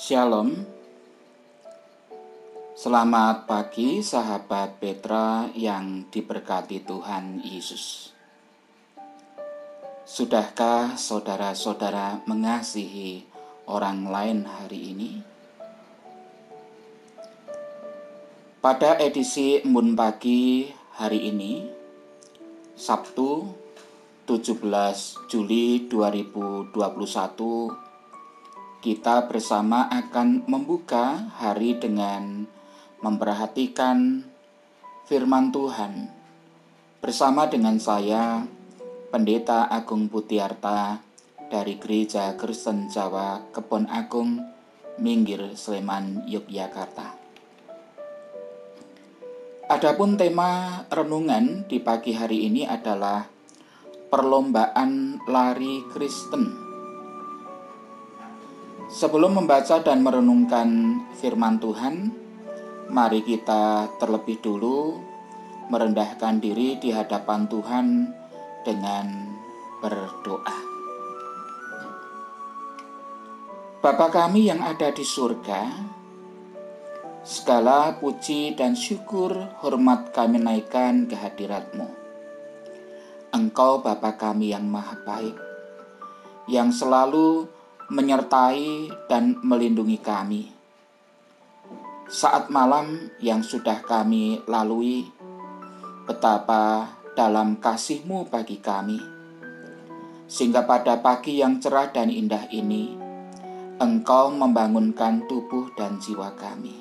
Shalom. Selamat pagi sahabat Petra yang diberkati Tuhan Yesus. Sudahkah saudara-saudara mengasihi orang lain hari ini? Pada edisi Embun Pagi hari ini, Sabtu 17 Juli 2021 kita bersama akan membuka hari dengan memperhatikan firman Tuhan bersama dengan saya Pendeta Agung Putiarta dari Gereja Kristen Jawa Kebon Agung Minggir Sleman Yogyakarta. Adapun tema renungan di pagi hari ini adalah perlombaan lari Kristen. Sebelum membaca dan merenungkan firman Tuhan, mari kita terlebih dulu merendahkan diri di hadapan Tuhan dengan berdoa. Bapa kami yang ada di surga, segala puji dan syukur hormat kami naikkan ke hadiratmu. Engkau Bapa kami yang maha baik, yang selalu menyertai dan melindungi kami. Saat malam yang sudah kami lalui, betapa dalam kasih-Mu bagi kami. Sehingga pada pagi yang cerah dan indah ini, Engkau membangunkan tubuh dan jiwa kami.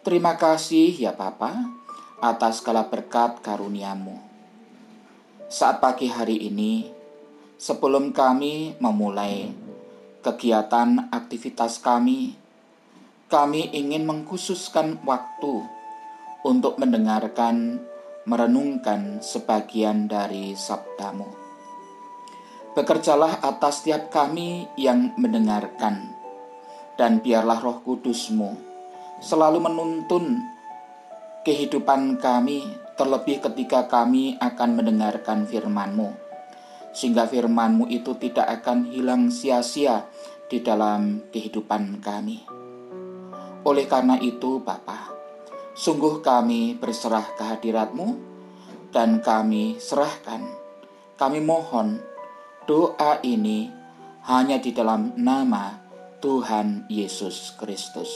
Terima kasih ya Bapa atas segala berkat karuniamu. Saat pagi hari ini, sebelum kami memulai kegiatan aktivitas kami, kami ingin mengkhususkan waktu untuk mendengarkan, merenungkan sebagian dari sabdamu. Bekerjalah atas setiap kami yang mendengarkan, dan biarlah roh kudusmu selalu menuntun kehidupan kami, terlebih ketika kami akan mendengarkan firman-Mu sehingga firman-Mu itu tidak akan hilang sia-sia di dalam kehidupan kami. Oleh karena itu, Bapa, sungguh kami berserah kehadirat-Mu dan kami serahkan, kami mohon doa ini hanya di dalam nama Tuhan Yesus Kristus.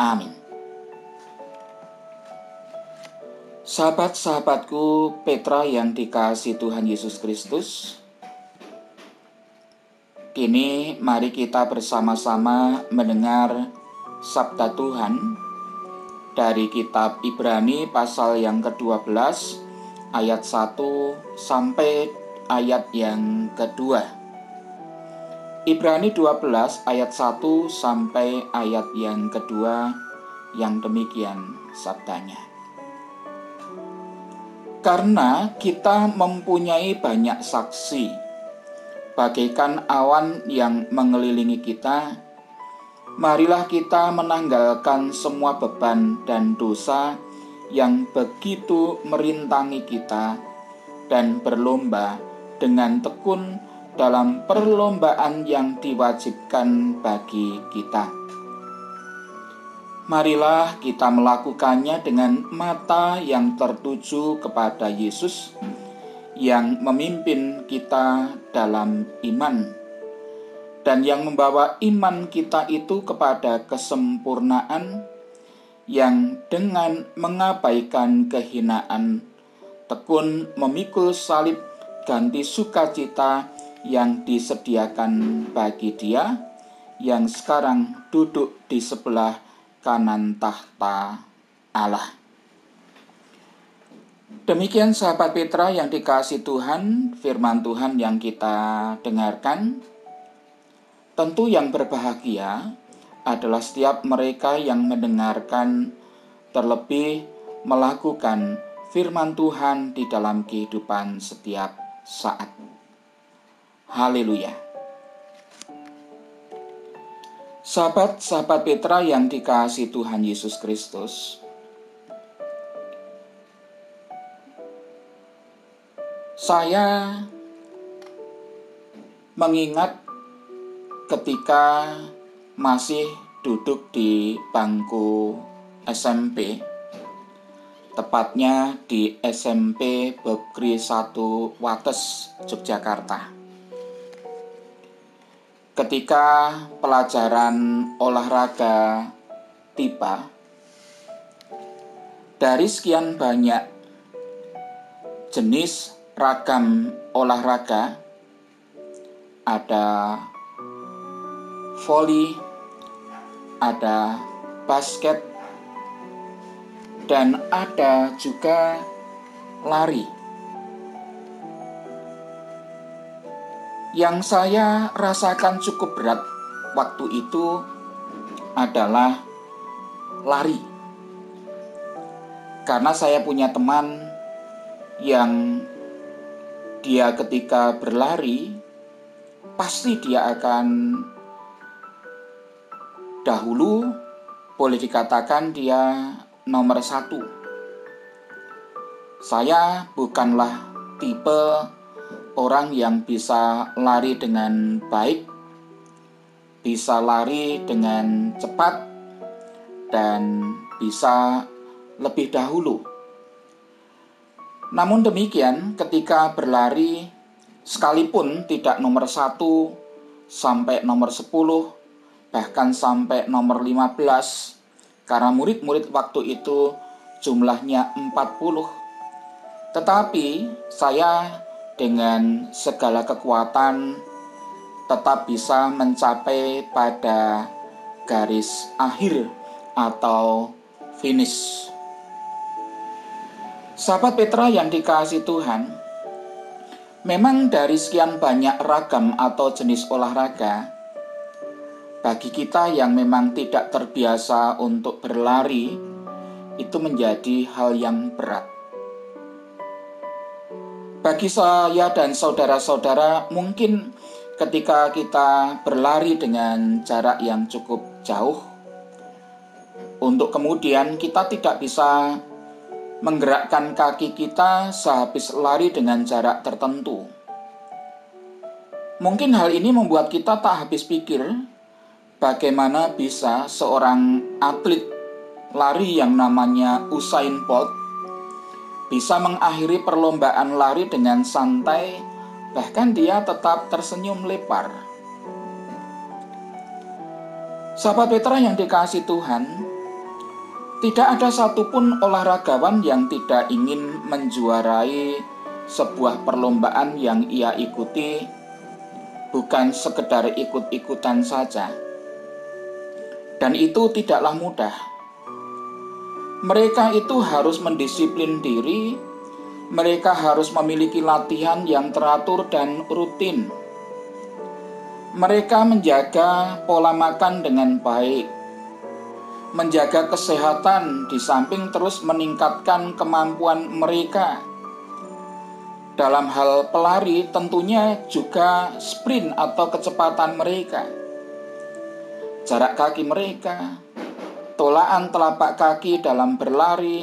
Amin. Sahabat-sahabatku Petra yang dikasih Tuhan Yesus Kristus, kini mari kita bersama-sama mendengar sabda Tuhan dari kitab Ibrani pasal yang ke-12 ayat 1 sampai ayat yang kedua. Ibrani 12 ayat 1 sampai ayat yang kedua yang demikian sabdanya. Karena kita mempunyai banyak saksi, bagaikan awan yang mengelilingi kita, marilah kita menanggalkan semua beban dan dosa yang begitu merintangi kita dan berlomba dengan tekun dalam perlombaan yang diwajibkan bagi kita Marilah kita melakukannya dengan mata yang tertuju kepada Yesus yang memimpin kita dalam iman dan yang membawa iman kita itu kepada kesempurnaan yang dengan mengabaikan kehinaan tekun memikul salib ganti sukacita yang disediakan bagi dia yang sekarang duduk di sebelah kanan tahta Allah. Demikian sahabat Petra yang dikasih Tuhan, firman Tuhan yang kita dengarkan. Tentu yang berbahagia adalah setiap mereka yang mendengarkan terlebih melakukan firman Tuhan di dalam kehidupan setiap saat. Haleluya. Sahabat-sahabat Petra yang dikasih Tuhan Yesus Kristus, saya mengingat ketika masih duduk di bangku SMP, tepatnya di SMP Begri 1 Wates, Yogyakarta. Ketika pelajaran olahraga tiba, dari sekian banyak jenis ragam olahraga, ada voli, ada basket, dan ada juga lari. Yang saya rasakan cukup berat waktu itu adalah lari. Karena saya punya teman yang dia ketika berlari pasti dia akan dahulu boleh dikatakan dia nomor satu. Saya bukanlah tipe orang yang bisa lari dengan baik, bisa lari dengan cepat, dan bisa lebih dahulu. Namun demikian, ketika berlari, sekalipun tidak nomor satu sampai nomor sepuluh, bahkan sampai nomor 15 karena murid-murid waktu itu jumlahnya 40 tetapi saya dengan segala kekuatan tetap bisa mencapai pada garis akhir atau finish. Sahabat Petra yang dikasih Tuhan, memang dari sekian banyak ragam atau jenis olahraga, bagi kita yang memang tidak terbiasa untuk berlari, itu menjadi hal yang berat. Bagi saya dan saudara-saudara, mungkin ketika kita berlari dengan jarak yang cukup jauh, untuk kemudian kita tidak bisa menggerakkan kaki kita sehabis lari dengan jarak tertentu. Mungkin hal ini membuat kita tak habis pikir bagaimana bisa seorang atlet lari yang namanya Usain Bolt bisa mengakhiri perlombaan lari dengan santai, bahkan dia tetap tersenyum lebar. Sahabat Petra yang dikasih Tuhan, tidak ada satupun olahragawan yang tidak ingin menjuarai sebuah perlombaan yang ia ikuti, bukan sekedar ikut-ikutan saja dan itu tidaklah mudah. Mereka itu harus mendisiplin diri, mereka harus memiliki latihan yang teratur dan rutin. Mereka menjaga pola makan dengan baik, menjaga kesehatan di samping terus meningkatkan kemampuan mereka. Dalam hal pelari, tentunya juga sprint atau kecepatan mereka jarak kaki mereka, tolaan telapak kaki dalam berlari,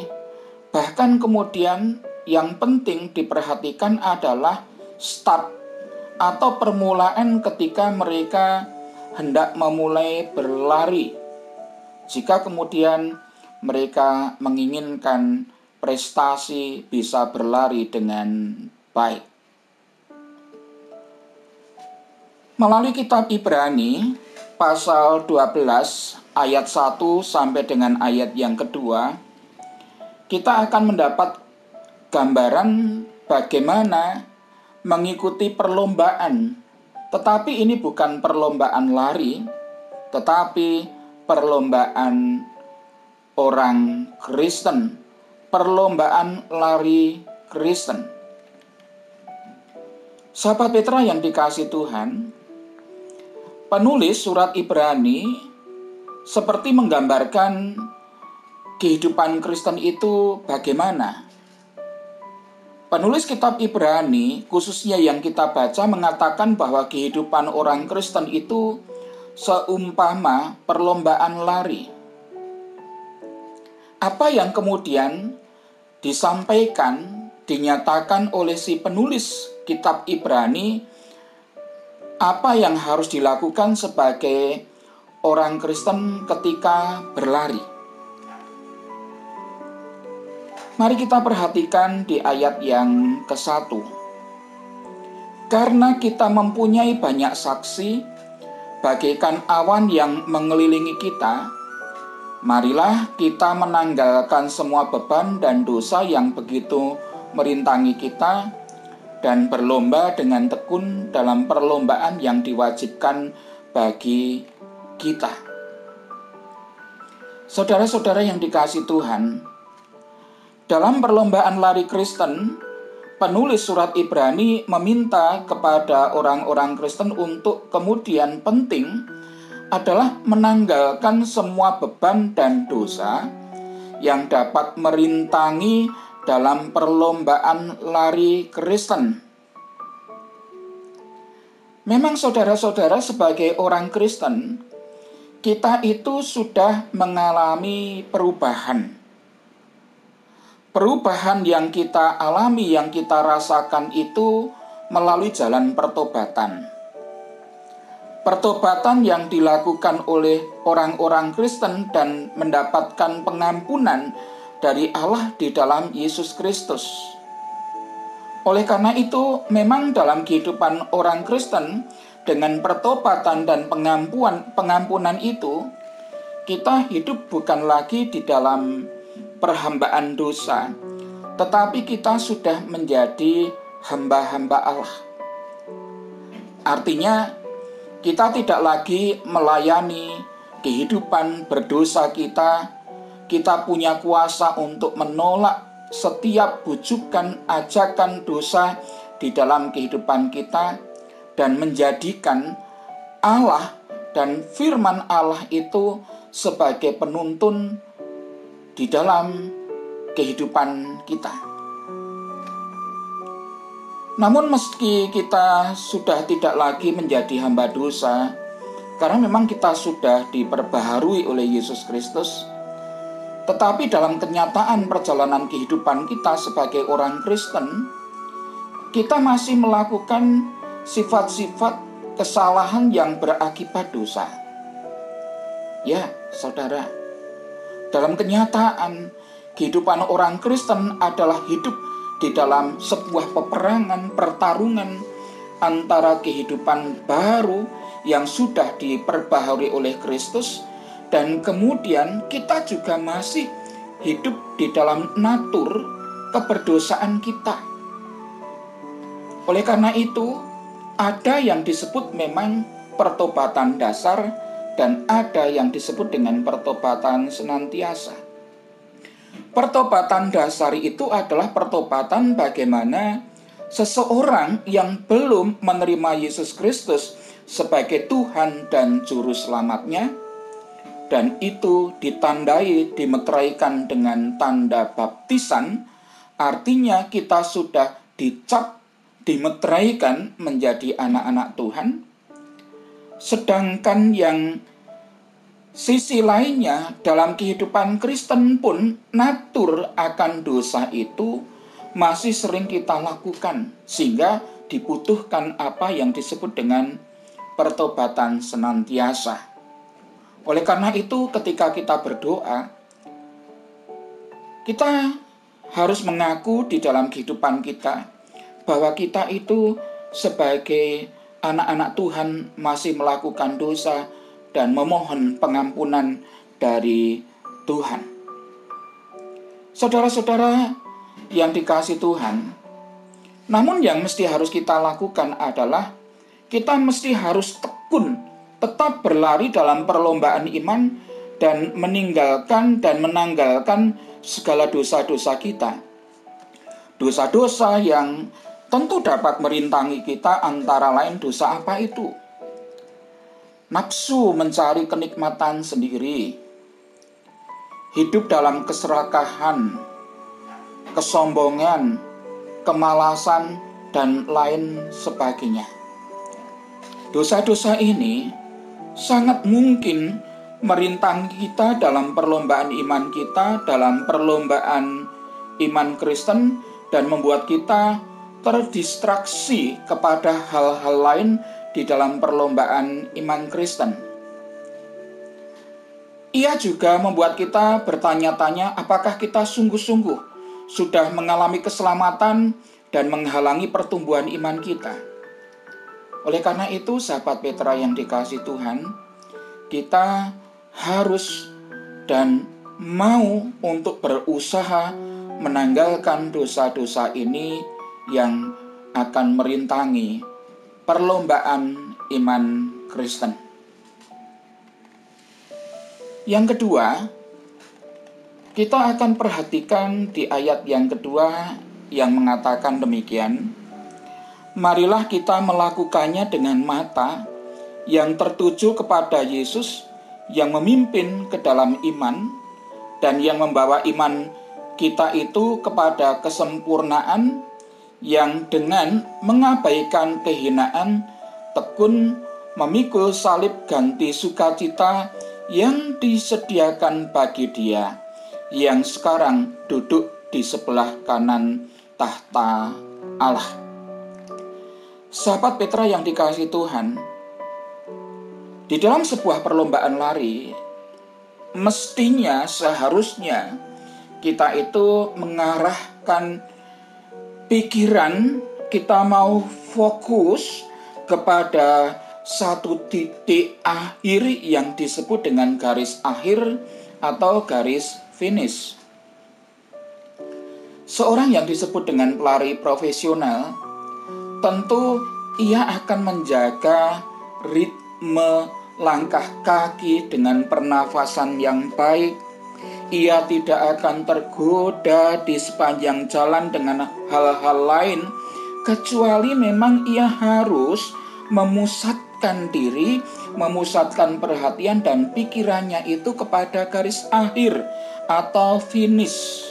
bahkan kemudian yang penting diperhatikan adalah start atau permulaan ketika mereka hendak memulai berlari. Jika kemudian mereka menginginkan prestasi bisa berlari dengan baik. Melalui kitab Ibrani, pasal 12 ayat 1 sampai dengan ayat yang kedua, kita akan mendapat gambaran bagaimana mengikuti perlombaan. Tetapi ini bukan perlombaan lari, tetapi perlombaan orang Kristen, perlombaan lari Kristen. Sahabat Petra yang dikasih Tuhan, Penulis surat Ibrani seperti menggambarkan kehidupan Kristen itu bagaimana. Penulis kitab Ibrani, khususnya yang kita baca, mengatakan bahwa kehidupan orang Kristen itu seumpama perlombaan lari. Apa yang kemudian disampaikan, dinyatakan oleh si penulis kitab Ibrani apa yang harus dilakukan sebagai orang Kristen ketika berlari. Mari kita perhatikan di ayat yang ke-1. Karena kita mempunyai banyak saksi, bagaikan awan yang mengelilingi kita, marilah kita menanggalkan semua beban dan dosa yang begitu merintangi kita dan berlomba dengan tekun dalam perlombaan yang diwajibkan bagi kita. Saudara-saudara yang dikasih Tuhan, dalam perlombaan lari Kristen, penulis surat Ibrani meminta kepada orang-orang Kristen untuk kemudian penting adalah menanggalkan semua beban dan dosa yang dapat merintangi dalam perlombaan lari Kristen. Memang saudara-saudara sebagai orang Kristen, kita itu sudah mengalami perubahan perubahan yang kita alami, yang kita rasakan itu melalui jalan pertobatan. Pertobatan yang dilakukan oleh orang-orang Kristen dan mendapatkan pengampunan dari Allah di dalam Yesus Kristus. Oleh karena itu, memang dalam kehidupan orang Kristen dengan pertobatan dan pengampunan pengampunan itu kita hidup bukan lagi di dalam perhambaan dosa, tetapi kita sudah menjadi hamba-hamba Allah. Artinya, kita tidak lagi melayani kehidupan berdosa kita. Kita punya kuasa untuk menolak setiap bujukan ajakan dosa di dalam kehidupan kita dan menjadikan Allah dan firman Allah itu sebagai penuntun di dalam kehidupan kita. Namun meski kita sudah tidak lagi menjadi hamba dosa, karena memang kita sudah diperbaharui oleh Yesus Kristus, tetapi dalam kenyataan perjalanan kehidupan kita sebagai orang Kristen, kita masih melakukan sifat-sifat kesalahan yang berakibat dosa. Ya, saudara, dalam kenyataan, kehidupan orang Kristen adalah hidup di dalam sebuah peperangan, pertarungan antara kehidupan baru yang sudah diperbaharui oleh Kristus dan kemudian kita juga masih hidup di dalam natur keberdosaan kita. Oleh karena itu, ada yang disebut memang pertobatan dasar dan ada yang disebut dengan pertobatan senantiasa. Pertobatan dasar itu adalah pertobatan bagaimana seseorang yang belum menerima Yesus Kristus sebagai Tuhan dan Juru Selamatnya, dan itu ditandai, dimeteraikan dengan tanda baptisan, artinya kita sudah dicap, dimeteraikan menjadi anak-anak Tuhan, sedangkan yang Sisi lainnya, dalam kehidupan Kristen pun, natur akan dosa itu masih sering kita lakukan, sehingga dibutuhkan apa yang disebut dengan pertobatan senantiasa. Oleh karena itu, ketika kita berdoa, kita harus mengaku di dalam kehidupan kita bahwa kita itu sebagai anak-anak Tuhan masih melakukan dosa, dan memohon pengampunan dari Tuhan. Saudara-saudara yang dikasih Tuhan, namun yang mesti harus kita lakukan adalah kita mesti harus tekun, tetap berlari dalam perlombaan iman dan meninggalkan dan menanggalkan segala dosa-dosa kita. Dosa-dosa yang tentu dapat merintangi kita antara lain dosa apa itu? nafsu mencari kenikmatan sendiri, hidup dalam keserakahan, kesombongan, kemalasan, dan lain sebagainya. Dosa-dosa ini sangat mungkin merintang kita dalam perlombaan iman kita, dalam perlombaan iman Kristen, dan membuat kita terdistraksi kepada hal-hal lain di dalam perlombaan iman Kristen. ia juga membuat kita bertanya-tanya apakah kita sungguh-sungguh sudah mengalami keselamatan dan menghalangi pertumbuhan iman kita. Oleh karena itu, sahabat Petra yang dikasih Tuhan, kita harus dan mau untuk berusaha menanggalkan dosa-dosa ini yang akan merintangi perlombaan iman Kristen. Yang kedua, kita akan perhatikan di ayat yang kedua yang mengatakan demikian. Marilah kita melakukannya dengan mata yang tertuju kepada Yesus yang memimpin ke dalam iman dan yang membawa iman kita itu kepada kesempurnaan yang dengan mengabaikan kehinaan tekun memikul salib ganti sukacita yang disediakan bagi dia yang sekarang duduk di sebelah kanan tahta Allah. Sahabat Petra yang dikasih Tuhan, di dalam sebuah perlombaan lari, mestinya seharusnya kita itu mengarahkan pikiran kita mau fokus kepada satu titik akhir yang disebut dengan garis akhir atau garis finish. Seorang yang disebut dengan pelari profesional tentu ia akan menjaga ritme langkah kaki dengan pernafasan yang baik ia tidak akan tergoda di sepanjang jalan dengan hal-hal lain, kecuali memang ia harus memusatkan diri, memusatkan perhatian dan pikirannya itu kepada garis akhir atau finish.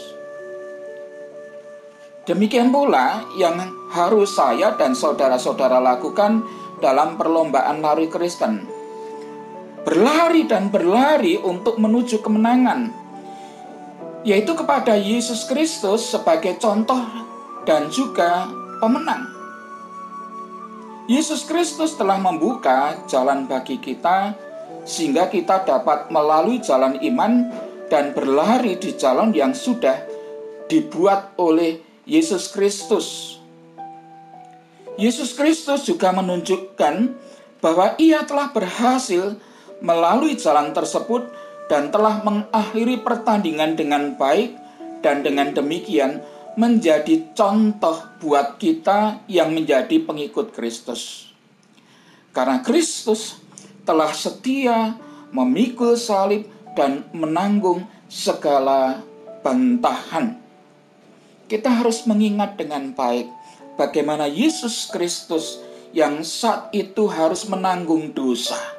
Demikian pula yang harus saya dan saudara-saudara lakukan dalam perlombaan lari Kristen. Berlari dan berlari untuk menuju kemenangan yaitu kepada Yesus Kristus sebagai contoh dan juga pemenang. Yesus Kristus telah membuka jalan bagi kita sehingga kita dapat melalui jalan iman dan berlari di jalan yang sudah dibuat oleh Yesus Kristus. Yesus Kristus juga menunjukkan bahwa ia telah berhasil melalui jalan tersebut dan telah mengakhiri pertandingan dengan baik dan dengan demikian menjadi contoh buat kita yang menjadi pengikut Kristus. Karena Kristus telah setia memikul salib dan menanggung segala bantahan. Kita harus mengingat dengan baik bagaimana Yesus Kristus yang saat itu harus menanggung dosa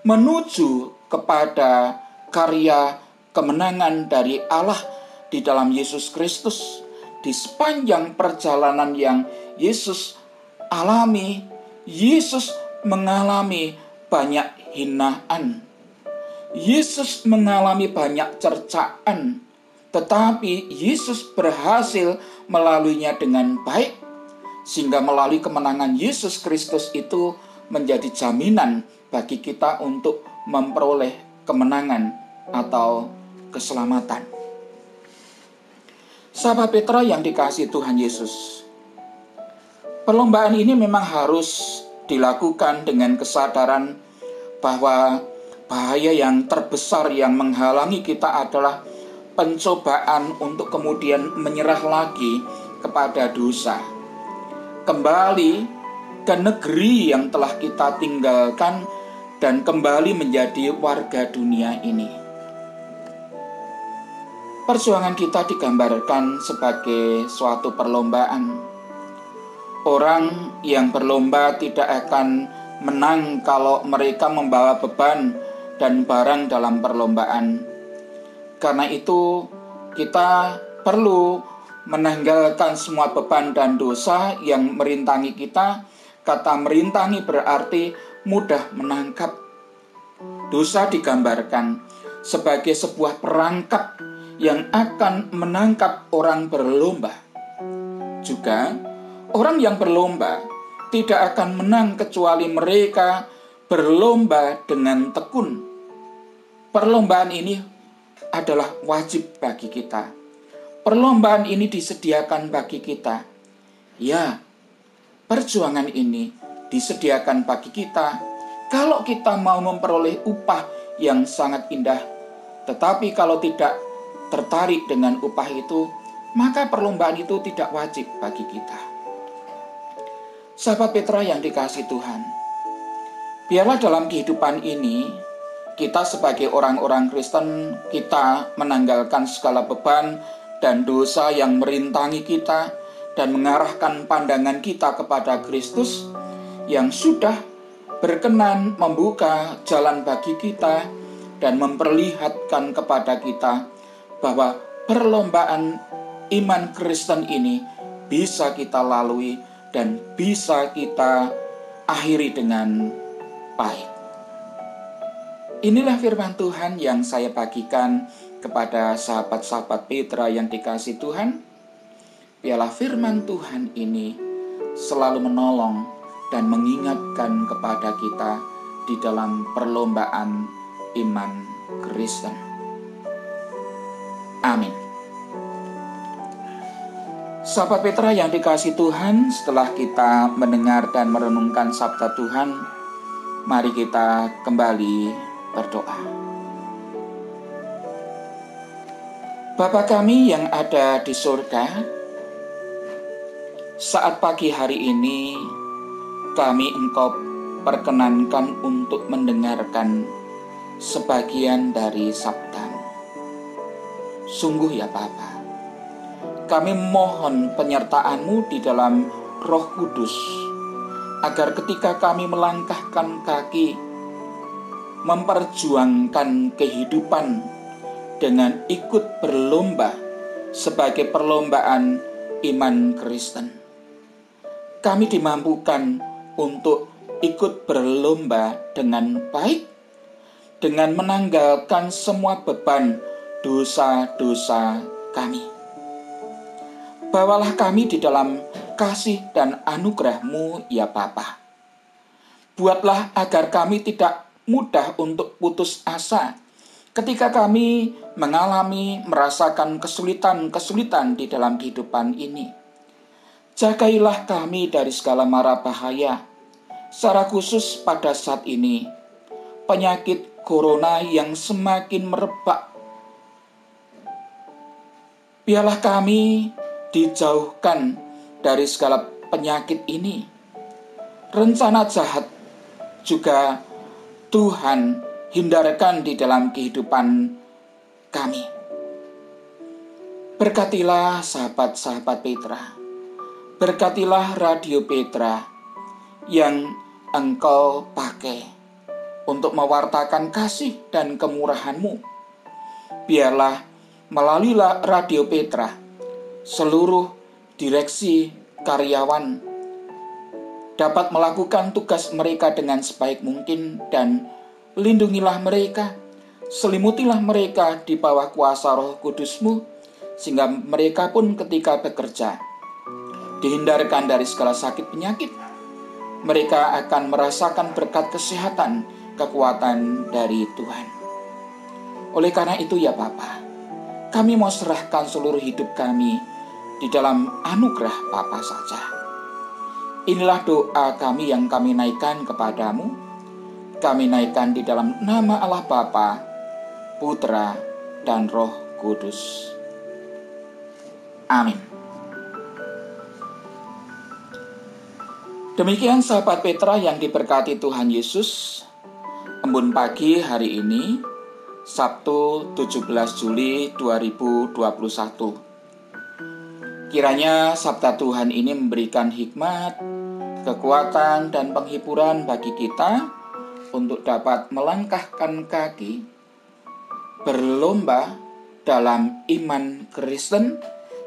menuju kepada karya kemenangan dari Allah di dalam Yesus Kristus di sepanjang perjalanan yang Yesus alami, Yesus mengalami banyak hinaan. Yesus mengalami banyak cercaan, tetapi Yesus berhasil melaluinya dengan baik, sehingga melalui kemenangan Yesus Kristus itu menjadi jaminan bagi kita untuk memperoleh kemenangan atau keselamatan. Sahabat Petra yang dikasih Tuhan Yesus, perlombaan ini memang harus dilakukan dengan kesadaran bahwa bahaya yang terbesar yang menghalangi kita adalah pencobaan untuk kemudian menyerah lagi kepada dosa. Kembali ke negeri yang telah kita tinggalkan dan kembali menjadi warga dunia ini. Perjuangan kita digambarkan sebagai suatu perlombaan. Orang yang berlomba tidak akan menang kalau mereka membawa beban dan barang dalam perlombaan. Karena itu, kita perlu menanggalkan semua beban dan dosa yang merintangi kita. Kata merintangi berarti mudah menangkap. Dosa digambarkan sebagai sebuah perangkap yang akan menangkap orang berlomba. Juga, orang yang berlomba tidak akan menang kecuali mereka berlomba dengan tekun. perlombaan ini adalah wajib bagi kita. Perlombaan ini disediakan bagi kita. Ya, perjuangan ini disediakan bagi kita kalau kita mau memperoleh upah yang sangat indah. Tetapi kalau tidak tertarik dengan upah itu, maka perlombaan itu tidak wajib bagi kita. Sahabat Petra yang dikasih Tuhan, biarlah dalam kehidupan ini kita sebagai orang-orang Kristen kita menanggalkan segala beban dan dosa yang merintangi kita dan mengarahkan pandangan kita kepada Kristus yang sudah berkenan membuka jalan bagi kita dan memperlihatkan kepada kita bahwa perlombaan iman Kristen ini bisa kita lalui dan bisa kita akhiri dengan baik. Inilah firman Tuhan yang saya bagikan kepada sahabat-sahabat Petra yang dikasih Tuhan. Biarlah firman Tuhan ini selalu menolong dan mengingatkan kepada kita di dalam perlombaan iman Kristen. Amin. Sahabat Petra yang dikasih Tuhan, setelah kita mendengar dan merenungkan sabda Tuhan, mari kita kembali berdoa. Bapa kami yang ada di surga, saat pagi hari ini kami engkau perkenankan untuk mendengarkan sebagian dari sabdamu. Sungguh ya Bapa, kami mohon penyertaanmu di dalam roh kudus, agar ketika kami melangkahkan kaki memperjuangkan kehidupan dengan ikut berlomba sebagai perlombaan iman Kristen. Kami dimampukan untuk ikut berlomba dengan baik, dengan menanggalkan semua beban dosa-dosa kami. Bawalah kami di dalam kasih dan anugerahmu ya Bapa. Buatlah agar kami tidak mudah untuk putus asa ketika kami mengalami merasakan kesulitan-kesulitan di dalam kehidupan ini. Jagailah kami dari segala mara bahaya, secara khusus pada saat ini, penyakit corona yang semakin merebak. Biarlah kami dijauhkan dari segala penyakit ini. Rencana jahat juga Tuhan hindarkan di dalam kehidupan kami. Berkatilah sahabat-sahabat Petra. Berkatilah Radio Petra yang engkau pakai untuk mewartakan kasih dan kemurahanmu. Biarlah melalui Radio Petra seluruh direksi karyawan dapat melakukan tugas mereka dengan sebaik mungkin dan lindungilah mereka, selimutilah mereka di bawah kuasa roh kudusmu, sehingga mereka pun ketika bekerja dihindarkan dari segala sakit penyakit. Mereka akan merasakan berkat kesehatan, kekuatan dari Tuhan. Oleh karena itu ya Bapa, kami mau serahkan seluruh hidup kami di dalam anugerah Bapa saja. Inilah doa kami yang kami naikkan kepadamu. Kami naikkan di dalam nama Allah Bapa, Putra, dan Roh Kudus. Amin. Demikian sahabat Petra yang diberkati Tuhan Yesus. Embun pagi hari ini, Sabtu 17 Juli 2021. Kiranya sabda Tuhan ini memberikan hikmat, kekuatan, dan penghiburan bagi kita untuk dapat melangkahkan kaki berlomba dalam iman Kristen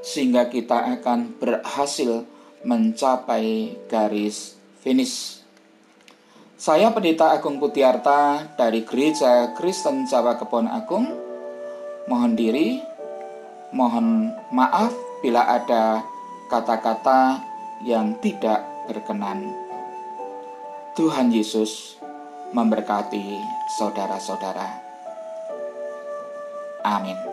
sehingga kita akan berhasil mencapai garis finish. Saya Pendeta Agung Putiarta dari Gereja Kristen Jawa Kebon Agung. Mohon diri, mohon maaf bila ada kata-kata yang tidak berkenan. Tuhan Yesus memberkati saudara-saudara. Amin.